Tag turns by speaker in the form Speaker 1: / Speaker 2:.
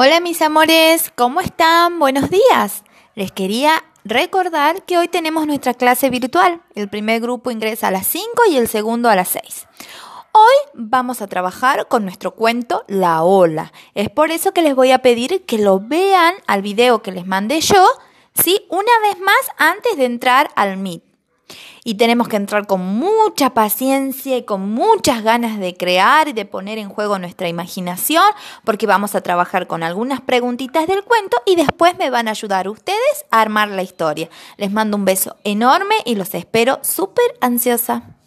Speaker 1: Hola mis amores, ¿cómo están? Buenos días. Les quería recordar que hoy tenemos nuestra clase virtual. El primer grupo ingresa a las 5 y el segundo a las 6. Hoy vamos a trabajar con nuestro cuento La Ola. Es por eso que les voy a pedir que lo vean al video que les mandé yo, ¿sí? Una vez más antes de entrar al Meet y tenemos que entrar con mucha paciencia y con muchas ganas de crear y de poner en juego nuestra imaginación porque vamos a trabajar con algunas preguntitas del cuento y después me van a ayudar ustedes a armar la historia. Les mando un beso enorme y los espero súper ansiosa.